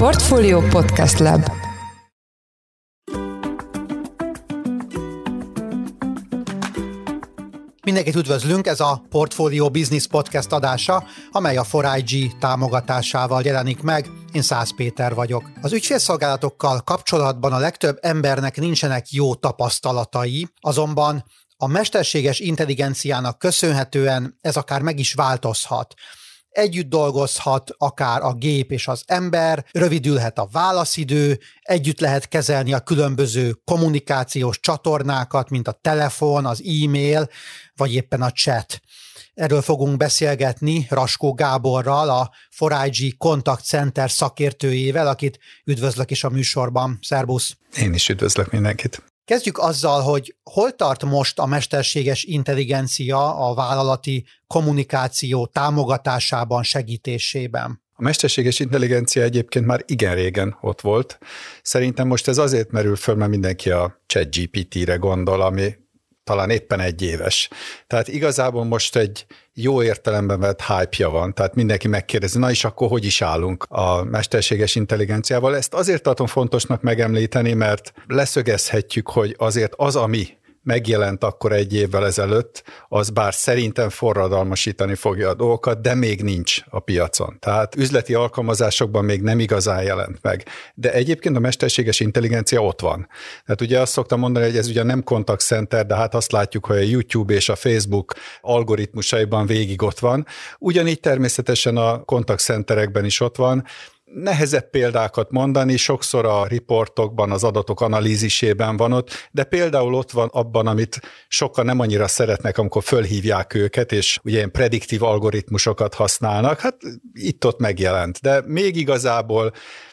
Portfolio Podcast Lab Mindenkit üdvözlünk, ez a Portfolio Business Podcast adása, amely a 4IG támogatásával jelenik meg. Én Szász Péter vagyok. Az ügyfélszolgálatokkal kapcsolatban a legtöbb embernek nincsenek jó tapasztalatai, azonban a mesterséges intelligenciának köszönhetően ez akár meg is változhat együtt dolgozhat akár a gép és az ember, rövidülhet a válaszidő, együtt lehet kezelni a különböző kommunikációs csatornákat, mint a telefon, az e-mail, vagy éppen a chat. Erről fogunk beszélgetni Raskó Gáborral, a 4IG Contact Center szakértőjével, akit üdvözlök is a műsorban. Szerbusz! Én is üdvözlök mindenkit! Kezdjük azzal, hogy hol tart most a mesterséges intelligencia a vállalati kommunikáció támogatásában, segítésében? A mesterséges intelligencia egyébként már igen régen ott volt. Szerintem most ez azért merül föl, mert mindenki a ChatGPT-re gondol, ami talán éppen egy éves. Tehát igazából most egy jó értelemben vett hype van, tehát mindenki megkérdezi, na és akkor hogy is állunk a mesterséges intelligenciával. Ezt azért tartom fontosnak megemlíteni, mert leszögezhetjük, hogy azért az, ami megjelent akkor egy évvel ezelőtt, az bár szerintem forradalmasítani fogja a dolgokat, de még nincs a piacon. Tehát üzleti alkalmazásokban még nem igazán jelent meg. De egyébként a mesterséges intelligencia ott van. Tehát ugye azt szoktam mondani, hogy ez ugye nem contact center, de hát azt látjuk, hogy a YouTube és a Facebook algoritmusaiban végig ott van. Ugyanígy természetesen a contact centerekben is ott van, nehezebb példákat mondani, sokszor a riportokban, az adatok analízisében van ott, de például ott van abban, amit sokan nem annyira szeretnek, amikor fölhívják őket, és ugye ilyen prediktív algoritmusokat használnak, hát itt-ott megjelent. De még igazából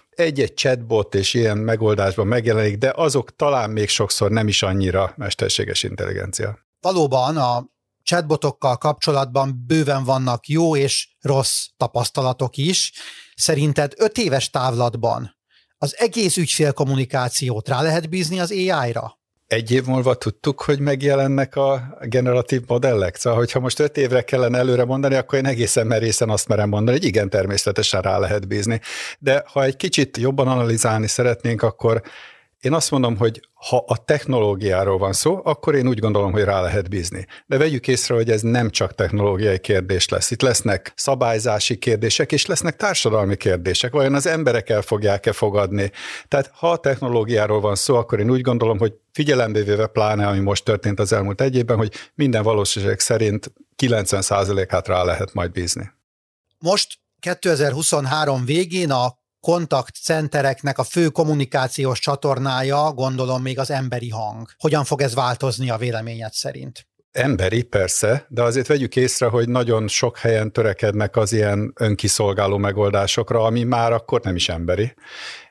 egy-egy chatbot és ilyen megoldásban megjelenik, de azok talán még sokszor nem is annyira mesterséges intelligencia. Valóban a chatbotokkal kapcsolatban bőven vannak jó és rossz tapasztalatok is, Szerinted öt éves távlatban az egész ügyfélkommunikációt rá lehet bízni az AI-ra? Egy év múlva tudtuk, hogy megjelennek a generatív modellek. Szóval, hogyha most öt évre kellene előre mondani, akkor én egészen merészen azt merem mondani, hogy igen, természetesen rá lehet bízni. De ha egy kicsit jobban analizálni szeretnénk, akkor én azt mondom, hogy ha a technológiáról van szó, akkor én úgy gondolom, hogy rá lehet bízni. De vegyük észre, hogy ez nem csak technológiai kérdés lesz. Itt lesznek szabályzási kérdések, és lesznek társadalmi kérdések. Vajon az emberek el fogják-e fogadni? Tehát ha a technológiáról van szó, akkor én úgy gondolom, hogy figyelembe véve pláne, ami most történt az elmúlt egy évben, hogy minden valószínűség szerint 90%-át rá lehet majd bízni. Most 2023 végén a kontaktcentereknek a fő kommunikációs csatornája, gondolom még az emberi hang. Hogyan fog ez változni a véleményed szerint? Emberi, persze, de azért vegyük észre, hogy nagyon sok helyen törekednek az ilyen önkiszolgáló megoldásokra, ami már akkor nem is emberi.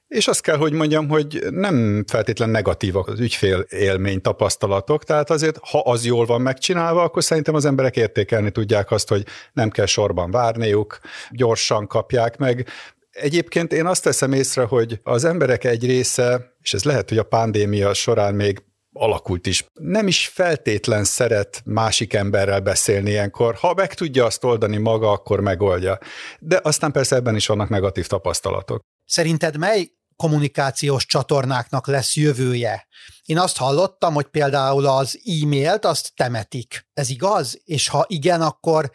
És azt kell, hogy mondjam, hogy nem feltétlen negatívak az ügyfél élmény tapasztalatok, tehát azért, ha az jól van megcsinálva, akkor szerintem az emberek értékelni tudják azt, hogy nem kell sorban várniuk, gyorsan kapják meg, Egyébként én azt teszem észre, hogy az emberek egy része, és ez lehet, hogy a pandémia során még alakult is. Nem is feltétlen szeret másik emberrel beszélni ilyenkor. Ha meg tudja azt oldani maga, akkor megoldja. De aztán persze ebben is vannak negatív tapasztalatok. Szerinted mely kommunikációs csatornáknak lesz jövője? Én azt hallottam, hogy például az e-mailt azt temetik. Ez igaz? És ha igen, akkor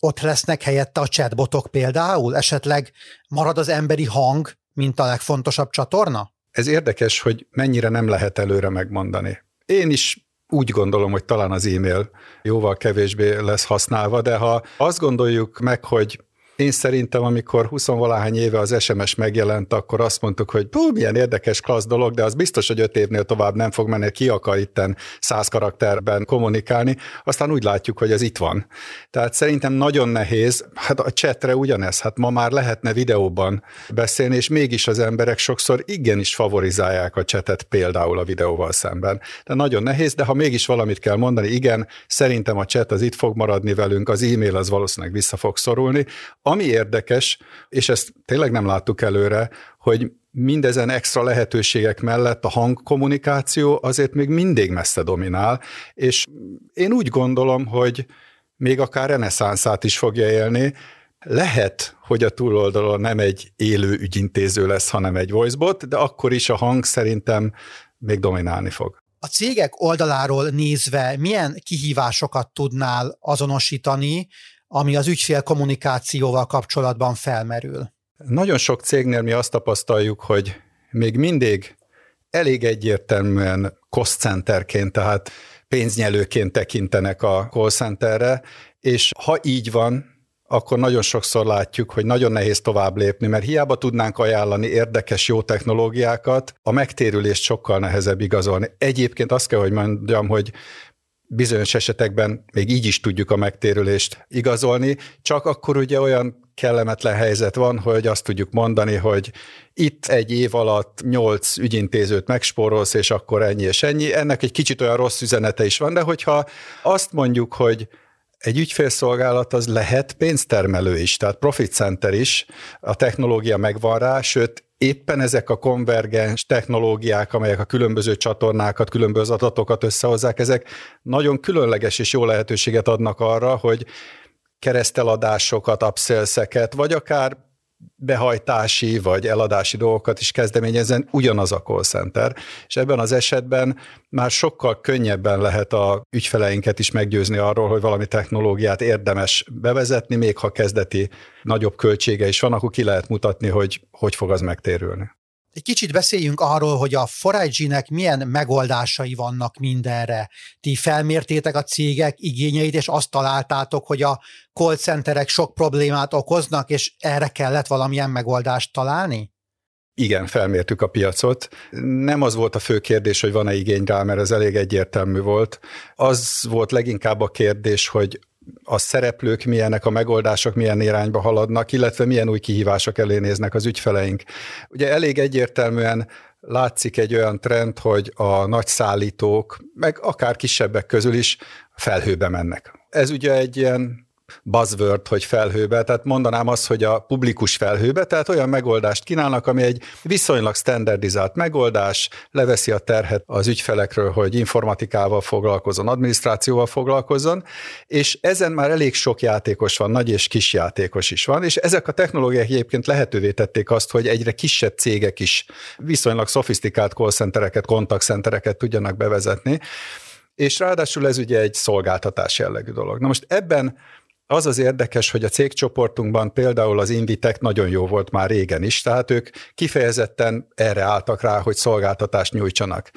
ott lesznek helyette a chatbotok például? Esetleg marad az emberi hang, mint a legfontosabb csatorna? Ez érdekes, hogy mennyire nem lehet előre megmondani. Én is úgy gondolom, hogy talán az e-mail jóval kevésbé lesz használva, de ha azt gondoljuk meg, hogy én szerintem, amikor 20 valahány éve az SMS megjelent, akkor azt mondtuk, hogy hú, milyen érdekes, klassz dolog, de az biztos, hogy öt évnél tovább nem fog menni, ki akar itten száz karakterben kommunikálni. Aztán úgy látjuk, hogy ez itt van. Tehát szerintem nagyon nehéz, hát a chatre ugyanez, hát ma már lehetne videóban beszélni, és mégis az emberek sokszor igenis favorizálják a csetet például a videóval szemben. De nagyon nehéz, de ha mégis valamit kell mondani, igen, szerintem a chat az itt fog maradni velünk, az e-mail az valószínűleg vissza fog szorulni, ami érdekes, és ezt tényleg nem láttuk előre, hogy mindezen extra lehetőségek mellett a hangkommunikáció azért még mindig messze dominál, és én úgy gondolom, hogy még akár reneszánszát is fogja élni, Lehet, hogy a túloldalon nem egy élő ügyintéző lesz, hanem egy voicebot, de akkor is a hang szerintem még dominálni fog. A cégek oldaláról nézve milyen kihívásokat tudnál azonosítani, ami az ügyfél kommunikációval kapcsolatban felmerül? Nagyon sok cégnél mi azt tapasztaljuk, hogy még mindig elég egyértelműen cost centerként, tehát pénznyelőként tekintenek a call centerre, és ha így van, akkor nagyon sokszor látjuk, hogy nagyon nehéz tovább lépni, mert hiába tudnánk ajánlani érdekes, jó technológiákat, a megtérülést sokkal nehezebb igazolni. Egyébként azt kell, hogy mondjam, hogy bizonyos esetekben még így is tudjuk a megtérülést igazolni, csak akkor ugye olyan kellemetlen helyzet van, hogy azt tudjuk mondani, hogy itt egy év alatt nyolc ügyintézőt megspórolsz, és akkor ennyi és ennyi. Ennek egy kicsit olyan rossz üzenete is van, de hogyha azt mondjuk, hogy egy ügyfélszolgálat az lehet pénztermelő is, tehát profit center is, a technológia megvan rá, sőt éppen ezek a konvergens technológiák, amelyek a különböző csatornákat, különböző adatokat összehozzák, ezek nagyon különleges és jó lehetőséget adnak arra, hogy kereszteladásokat, upsellseket, vagy akár behajtási vagy eladási dolgokat is kezdeményezzen ugyanaz a call center, és ebben az esetben már sokkal könnyebben lehet a ügyfeleinket is meggyőzni arról, hogy valami technológiát érdemes bevezetni, még ha kezdeti nagyobb költsége is van, akkor ki lehet mutatni, hogy hogy fog az megtérülni. Egy kicsit beszéljünk arról, hogy a 4 milyen megoldásai vannak mindenre. Ti felmértétek a cégek igényeit, és azt találtátok, hogy a call centerek sok problémát okoznak, és erre kellett valamilyen megoldást találni? Igen, felmértük a piacot. Nem az volt a fő kérdés, hogy van-e igény rá, mert ez elég egyértelmű volt. Az volt leginkább a kérdés, hogy a szereplők milyenek, a megoldások milyen irányba haladnak, illetve milyen új kihívások elé néznek az ügyfeleink. Ugye elég egyértelműen látszik egy olyan trend, hogy a nagy szállítók, meg akár kisebbek közül is felhőbe mennek. Ez ugye egy ilyen buzzword, hogy felhőbe, tehát mondanám azt, hogy a publikus felhőbe, tehát olyan megoldást kínálnak, ami egy viszonylag standardizált megoldás, leveszi a terhet az ügyfelekről, hogy informatikával foglalkozon, adminisztrációval foglalkozon, és ezen már elég sok játékos van, nagy és kis játékos is van, és ezek a technológiák egyébként lehetővé tették azt, hogy egyre kisebb cégek is viszonylag szofisztikált call centereket, kontaktcentereket tudjanak bevezetni, és ráadásul ez ugye egy szolgáltatás jellegű dolog. Na most ebben az az érdekes, hogy a cégcsoportunkban például az Invitek nagyon jó volt már régen is, tehát ők kifejezetten erre álltak rá, hogy szolgáltatást nyújtsanak.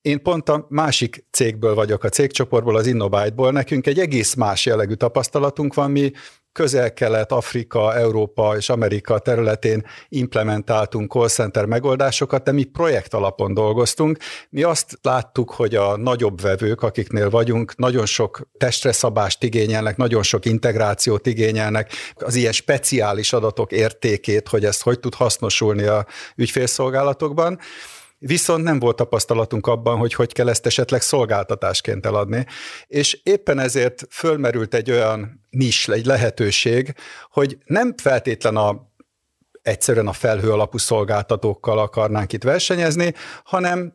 Én pont a másik cégből vagyok, a cégcsoportból, az Innovite-ból. Nekünk egy egész más jellegű tapasztalatunk van, mi közel-kelet, Afrika, Európa és Amerika területén implementáltunk call center megoldásokat, de mi projekt alapon dolgoztunk. Mi azt láttuk, hogy a nagyobb vevők, akiknél vagyunk, nagyon sok testre szabást igényelnek, nagyon sok integrációt igényelnek, az ilyen speciális adatok értékét, hogy ezt hogy tud hasznosulni a ügyfélszolgálatokban viszont nem volt tapasztalatunk abban, hogy hogy kell ezt esetleg szolgáltatásként eladni, és éppen ezért fölmerült egy olyan nis, egy lehetőség, hogy nem feltétlen a egyszerűen a felhő alapú szolgáltatókkal akarnánk itt versenyezni, hanem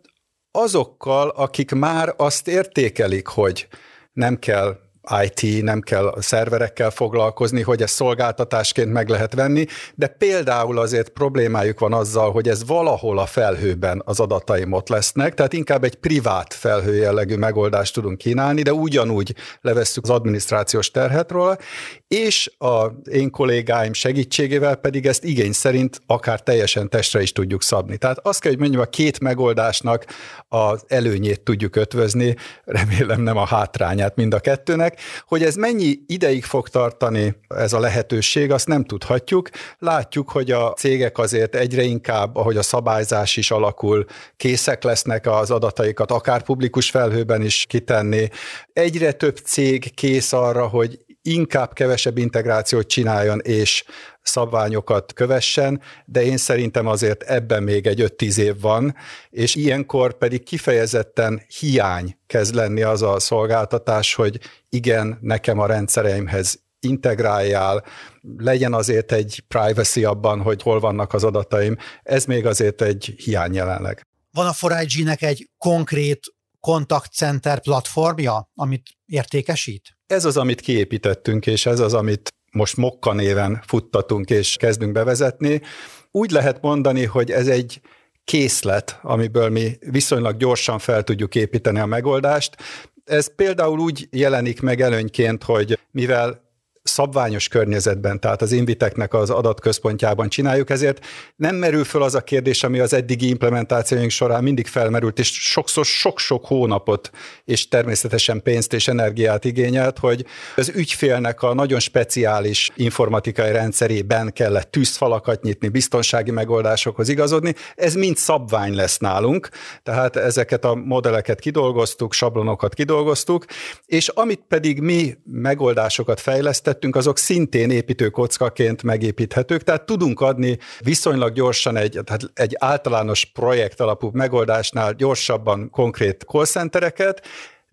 azokkal, akik már azt értékelik, hogy nem kell IT, nem kell a szerverekkel foglalkozni, hogy ezt szolgáltatásként meg lehet venni, de például azért problémájuk van azzal, hogy ez valahol a felhőben az adataim ott lesznek, tehát inkább egy privát felhő jellegű megoldást tudunk kínálni, de ugyanúgy levesszük az adminisztrációs terhet róla, és a én kollégáim segítségével pedig ezt igény szerint akár teljesen testre is tudjuk szabni. Tehát azt kell, hogy mondjam, a két megoldásnak az előnyét tudjuk ötvözni, remélem nem a hátrányát mind a kettőnek, emberek. Hogy ez mennyi ideig fog tartani ez a lehetőség, azt nem tudhatjuk. Látjuk, hogy a cégek azért egyre inkább, ahogy a szabályzás is alakul, készek lesznek az adataikat akár publikus felhőben is kitenni. Egyre több cég kész arra, hogy inkább kevesebb integrációt csináljon, és szabványokat kövessen, de én szerintem azért ebben még egy 5-10 év van, és ilyenkor pedig kifejezetten hiány kezd lenni az a szolgáltatás, hogy igen, nekem a rendszereimhez integráljál, legyen azért egy privacy abban, hogy hol vannak az adataim, ez még azért egy hiány jelenleg. Van a 4 egy konkrét kontaktcenter platformja, amit értékesít? Ez az, amit kiépítettünk, és ez az, amit most Mokka néven futtatunk és kezdünk bevezetni. Úgy lehet mondani, hogy ez egy készlet, amiből mi viszonylag gyorsan fel tudjuk építeni a megoldást. Ez például úgy jelenik meg előnyként, hogy mivel szabványos környezetben, tehát az Inviteknek az adatközpontjában csináljuk, ezért nem merül föl az a kérdés, ami az eddigi implementációink során mindig felmerült, és sokszor sok-sok hónapot, és természetesen pénzt és energiát igényelt, hogy az ügyfélnek a nagyon speciális informatikai rendszerében kellett tűzfalakat nyitni, biztonsági megoldásokhoz igazodni, ez mind szabvány lesz nálunk, tehát ezeket a modelleket kidolgoztuk, sablonokat kidolgoztuk, és amit pedig mi megoldásokat fejlesztettünk, tettünk, azok szintén építőkockaként megépíthetők, tehát tudunk adni viszonylag gyorsan egy, tehát egy általános projekt alapú megoldásnál gyorsabban konkrét call centereket,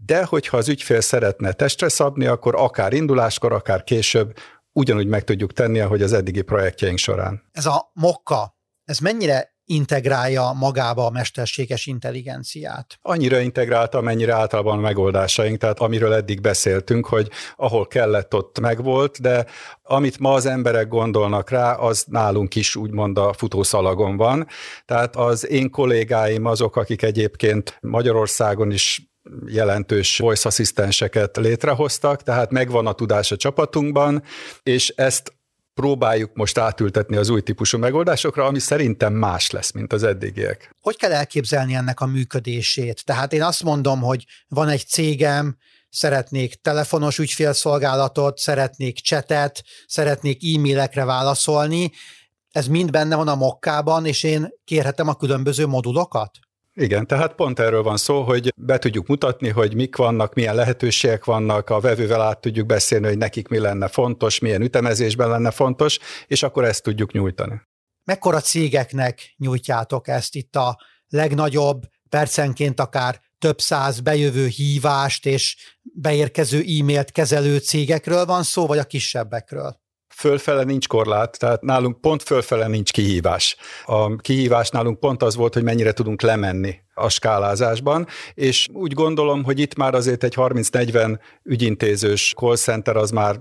de hogyha az ügyfél szeretne testre szabni, akkor akár induláskor, akár később ugyanúgy meg tudjuk tenni, ahogy az eddigi projektjeink során. Ez a mokka, ez mennyire integrálja magába a mesterséges intelligenciát. Annyira integrálta, amennyire általában a megoldásaink, tehát amiről eddig beszéltünk, hogy ahol kellett, ott megvolt, de amit ma az emberek gondolnak rá, az nálunk is úgymond a futószalagon van. Tehát az én kollégáim azok, akik egyébként Magyarországon is jelentős voice asszisztenseket létrehoztak, tehát megvan a tudás a csapatunkban, és ezt próbáljuk most átültetni az új típusú megoldásokra, ami szerintem más lesz, mint az eddigiek. Hogy kell elképzelni ennek a működését? Tehát én azt mondom, hogy van egy cégem, szeretnék telefonos ügyfélszolgálatot, szeretnék csetet, szeretnék e-mailekre válaszolni, ez mind benne van a mokkában, és én kérhetem a különböző modulokat? Igen, tehát pont erről van szó, hogy be tudjuk mutatni, hogy mik vannak, milyen lehetőségek vannak, a vevővel át tudjuk beszélni, hogy nekik mi lenne fontos, milyen ütemezésben lenne fontos, és akkor ezt tudjuk nyújtani. Mekkora cégeknek nyújtjátok ezt itt a legnagyobb, percenként akár több száz bejövő hívást és beérkező e-mailt kezelő cégekről van szó, vagy a kisebbekről? Fölfele nincs korlát, tehát nálunk pont fölfele nincs kihívás. A kihívás nálunk pont az volt, hogy mennyire tudunk lemenni a skálázásban, és úgy gondolom, hogy itt már azért egy 30-40 ügyintézős call center az már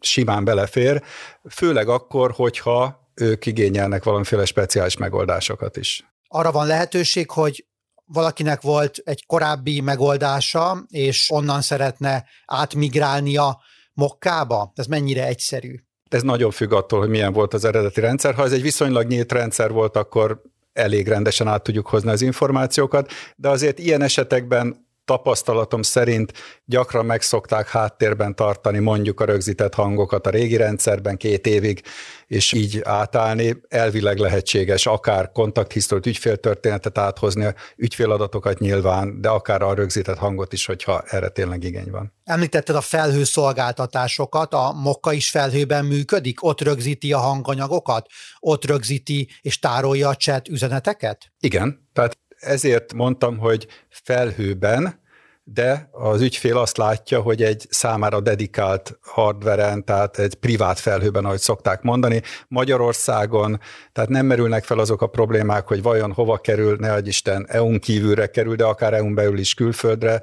simán belefér, főleg akkor, hogyha ők igényelnek valamiféle speciális megoldásokat is. Arra van lehetőség, hogy valakinek volt egy korábbi megoldása, és onnan szeretne átmigrálnia Mokkába? Ez mennyire egyszerű? Ez nagyon függ attól, hogy milyen volt az eredeti rendszer. Ha ez egy viszonylag nyílt rendszer volt, akkor elég rendesen át tudjuk hozni az információkat, de azért ilyen esetekben tapasztalatom szerint gyakran megszokták háttérben tartani mondjuk a rögzített hangokat a régi rendszerben két évig, és így átállni. Elvileg lehetséges akár kontakthisztorit, ügyféltörténetet áthozni, ügyféladatokat nyilván, de akár a rögzített hangot is, hogyha erre tényleg igény van. Említetted a felhő szolgáltatásokat, a Mokka is felhőben működik, ott rögzíti a hanganyagokat, ott rögzíti és tárolja a chat üzeneteket? Igen, tehát ezért mondtam, hogy felhőben, de az ügyfél azt látja, hogy egy számára dedikált hardveren, tehát egy privát felhőben, ahogy szokták mondani, Magyarországon, tehát nem merülnek fel azok a problémák, hogy vajon hova kerül, ne Isten, EU-n kívülre kerül, de akár EU-n belül is külföldre.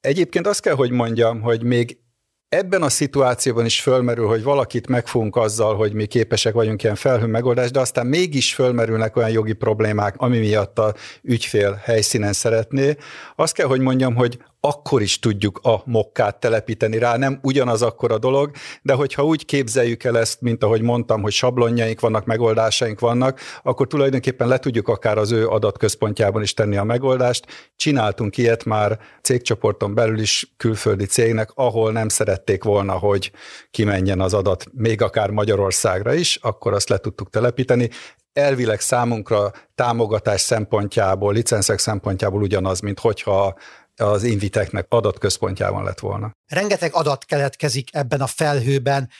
Egyébként azt kell, hogy mondjam, hogy még Ebben a szituációban is fölmerül, hogy valakit megfunk azzal, hogy mi képesek vagyunk ilyen felhő megoldás, de aztán mégis fölmerülnek olyan jogi problémák, ami miatt a ügyfél helyszínen szeretné. Azt kell, hogy mondjam, hogy akkor is tudjuk a mokkát telepíteni rá, nem ugyanaz akkor a dolog, de hogyha úgy képzeljük el ezt, mint ahogy mondtam, hogy sablonjaink vannak, megoldásaink vannak, akkor tulajdonképpen le tudjuk akár az ő adatközpontjában is tenni a megoldást. Csináltunk ilyet már cégcsoporton belül is külföldi cégnek, ahol nem szerették volna, hogy kimenjen az adat, még akár Magyarországra is, akkor azt le tudtuk telepíteni elvileg számunkra támogatás szempontjából, licenszek szempontjából ugyanaz, mint hogyha az Inviteknek adatközpontjában lett volna. Rengeteg adat keletkezik ebben a felhőben.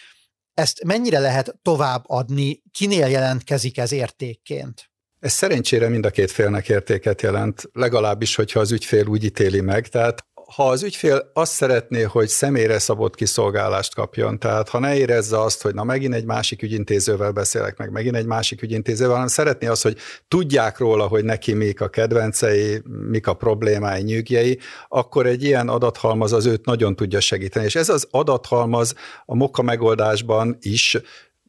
Ezt mennyire lehet tovább adni? Kinél jelentkezik ez értékként? Ez szerencsére mind a két félnek értéket jelent, legalábbis, hogyha az ügyfél úgy ítéli meg. Tehát ha az ügyfél azt szeretné, hogy személyre szabott kiszolgálást kapjon, tehát ha ne érezze azt, hogy na megint egy másik ügyintézővel beszélek meg, megint egy másik ügyintézővel, hanem szeretné azt, hogy tudják róla, hogy neki mik a kedvencei, mik a problémái, nyűgjei, akkor egy ilyen adathalmaz az őt nagyon tudja segíteni. És ez az adathalmaz a Moka megoldásban is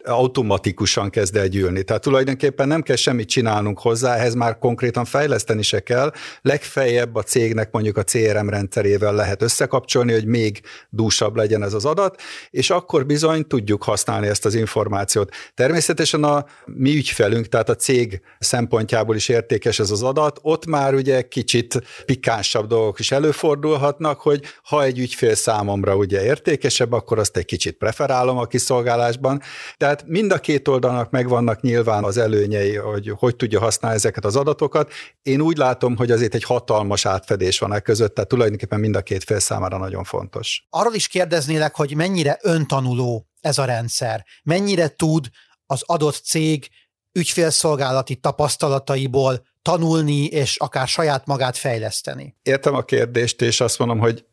automatikusan kezd el gyűlni. Tehát tulajdonképpen nem kell semmit csinálnunk hozzá, ehhez már konkrétan fejleszteni se kell. Legfeljebb a cégnek mondjuk a CRM rendszerével lehet összekapcsolni, hogy még dúsabb legyen ez az adat, és akkor bizony tudjuk használni ezt az információt. Természetesen a mi ügyfelünk, tehát a cég szempontjából is értékes ez az adat, ott már ugye kicsit pikánsabb dolgok is előfordulhatnak, hogy ha egy ügyfél számomra ugye értékesebb, akkor azt egy kicsit preferálom a kiszolgálásban, de tehát mind a két oldalnak megvannak nyilván az előnyei, hogy hogy tudja használni ezeket az adatokat. Én úgy látom, hogy azért egy hatalmas átfedés van e között, tehát tulajdonképpen mind a két fél számára nagyon fontos. Arról is kérdeznélek, hogy mennyire öntanuló ez a rendszer, mennyire tud az adott cég ügyfélszolgálati tapasztalataiból tanulni, és akár saját magát fejleszteni. Értem a kérdést, és azt mondom, hogy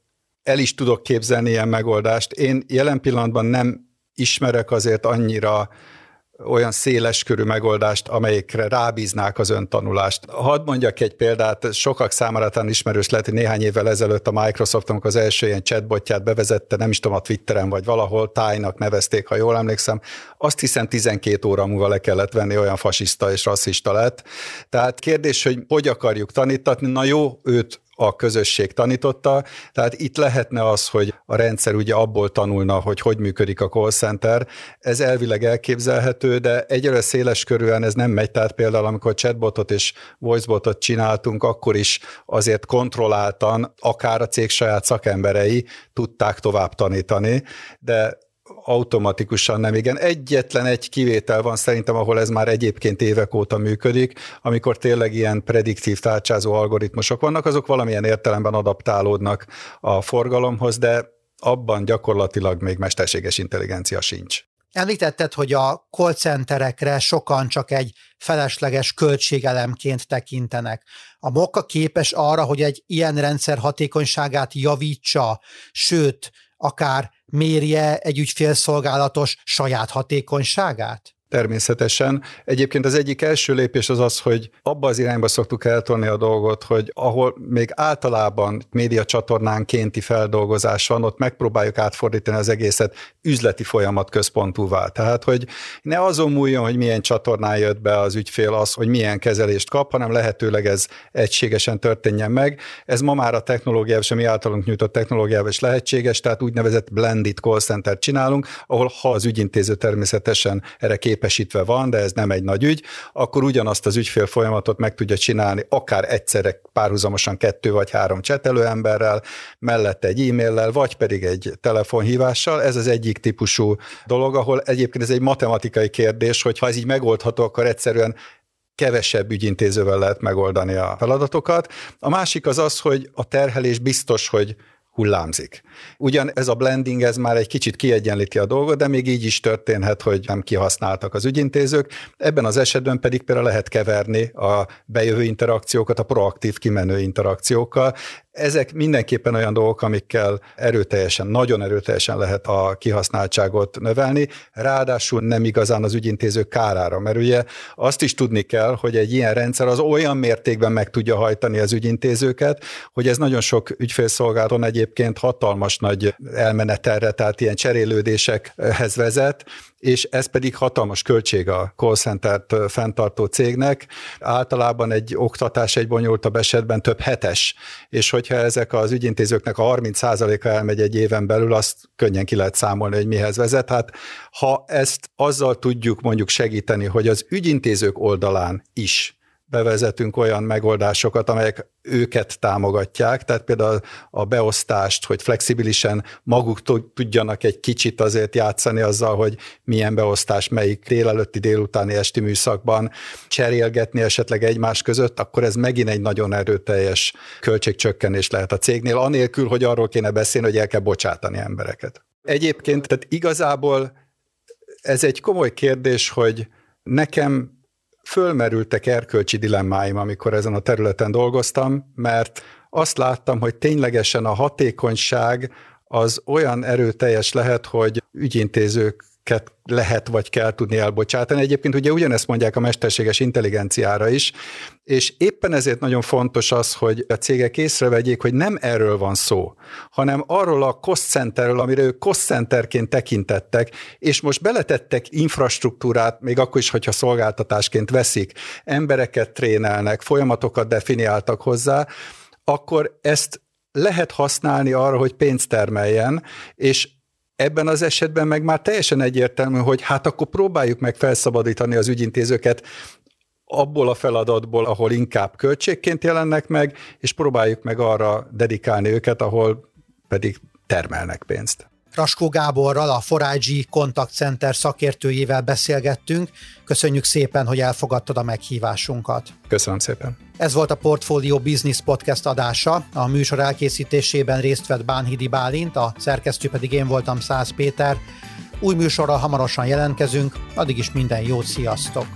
el is tudok képzelni ilyen megoldást. Én jelen pillanatban nem ismerek azért annyira olyan széles körű megoldást, amelyikre rábíznák az öntanulást. Hadd mondjak egy példát, sokak számára talán ismerős lehet, hogy néhány évvel ezelőtt a Microsoft, az első ilyen chatbotját bevezette, nem is tudom, a Twitteren vagy valahol, tájnak nevezték, ha jól emlékszem, azt hiszem 12 óra múlva le kellett venni, olyan fasiszta és rasszista lett. Tehát kérdés, hogy hogy akarjuk tanítatni, na jó, őt a közösség tanította, tehát itt lehetne az, hogy a rendszer ugye abból tanulna, hogy hogy működik a call center. Ez elvileg elképzelhető, de egyre széles körülön ez nem megy, tehát például amikor chatbotot és voicebotot csináltunk, akkor is azért kontrolláltan, akár a cég saját szakemberei tudták tovább tanítani, de automatikusan nem. Igen, egyetlen egy kivétel van szerintem, ahol ez már egyébként évek óta működik, amikor tényleg ilyen prediktív tárcsázó algoritmusok vannak, azok valamilyen értelemben adaptálódnak a forgalomhoz, de abban gyakorlatilag még mesterséges intelligencia sincs. Említetted, hogy a call centerekre sokan csak egy felesleges költségelemként tekintenek. A Mokka képes arra, hogy egy ilyen rendszer hatékonyságát javítsa, sőt, akár mérje egy ügyfélszolgálatos saját hatékonyságát? Természetesen. Egyébként az egyik első lépés az az, hogy abba az irányba szoktuk eltolni a dolgot, hogy ahol még általában média csatornánkénti feldolgozás van, ott megpróbáljuk átfordítani az egészet üzleti folyamat központúvá. Tehát, hogy ne azon múljon, hogy milyen csatornán jött be az ügyfél az, hogy milyen kezelést kap, hanem lehetőleg ez egységesen történjen meg. Ez ma már a technológiával, és a mi általunk nyújtott technológiával is lehetséges, tehát úgynevezett blended call center csinálunk, ahol ha az ügyintéző természetesen erre képes gépesítve van, de ez nem egy nagy ügy, akkor ugyanazt az ügyfél folyamatot meg tudja csinálni akár egyszerre párhuzamosan kettő vagy három csetelő emberrel, mellette egy e-maillel, vagy pedig egy telefonhívással. Ez az egyik típusú dolog, ahol egyébként ez egy matematikai kérdés, hogy ha ez így megoldható, akkor egyszerűen kevesebb ügyintézővel lehet megoldani a feladatokat. A másik az az, hogy a terhelés biztos, hogy hullámzik. Ugyan ez a blending, ez már egy kicsit kiegyenlíti a dolgot, de még így is történhet, hogy nem kihasználtak az ügyintézők. Ebben az esetben pedig például lehet keverni a bejövő interakciókat a proaktív kimenő interakciókkal. Ezek mindenképpen olyan dolgok, amikkel erőteljesen, nagyon erőteljesen lehet a kihasználtságot növelni, ráadásul nem igazán az ügyintéző kárára, mert ugye azt is tudni kell, hogy egy ilyen rendszer az olyan mértékben meg tudja hajtani az ügyintézőket, hogy ez nagyon sok ügyfélszolgálton egyébként hatalmas nagy elmenetelre, tehát ilyen cserélődésekhez vezet, és ez pedig hatalmas költség a call center-t fenntartó cégnek. Általában egy oktatás egy bonyolultabb esetben több hetes, és hogyha ezek az ügyintézőknek a 30%-a elmegy egy éven belül, azt könnyen ki lehet számolni, hogy mihez vezet. Hát ha ezt azzal tudjuk mondjuk segíteni, hogy az ügyintézők oldalán is bevezetünk olyan megoldásokat, amelyek őket támogatják, tehát például a beosztást, hogy flexibilisen maguk tudjanak egy kicsit azért játszani azzal, hogy milyen beosztás, melyik délelőtti, délutáni, esti műszakban cserélgetni esetleg egymás között, akkor ez megint egy nagyon erőteljes költségcsökkenés lehet a cégnél, anélkül, hogy arról kéne beszélni, hogy el kell bocsátani embereket. Egyébként, tehát igazából ez egy komoly kérdés, hogy nekem fölmerültek erkölcsi dilemmáim, amikor ezen a területen dolgoztam, mert azt láttam, hogy ténylegesen a hatékonyság az olyan erőteljes lehet, hogy ügyintézők lehet vagy kell tudni elbocsátani. Egyébként ugye ugyanezt mondják a mesterséges intelligenciára is, és éppen ezért nagyon fontos az, hogy a cégek észrevegyék, hogy nem erről van szó, hanem arról a cost centerről, amire ők cost centerként tekintettek, és most beletettek infrastruktúrát, még akkor is, hogyha szolgáltatásként veszik, embereket trénelnek, folyamatokat definiáltak hozzá, akkor ezt lehet használni arra, hogy pénzt termeljen, és Ebben az esetben meg már teljesen egyértelmű, hogy hát akkor próbáljuk meg felszabadítani az ügyintézőket abból a feladatból, ahol inkább költségként jelennek meg, és próbáljuk meg arra dedikálni őket, ahol pedig termelnek pénzt. Raskó Gáborral, a Forágyi Contact Center szakértőjével beszélgettünk. Köszönjük szépen, hogy elfogadtad a meghívásunkat. Köszönöm szépen. Ez volt a Portfolio Business Podcast adása. A műsor elkészítésében részt vett Bánhidi Bálint, a szerkesztő pedig én voltam Száz Péter. Új műsorral hamarosan jelentkezünk, addig is minden jót, sziasztok!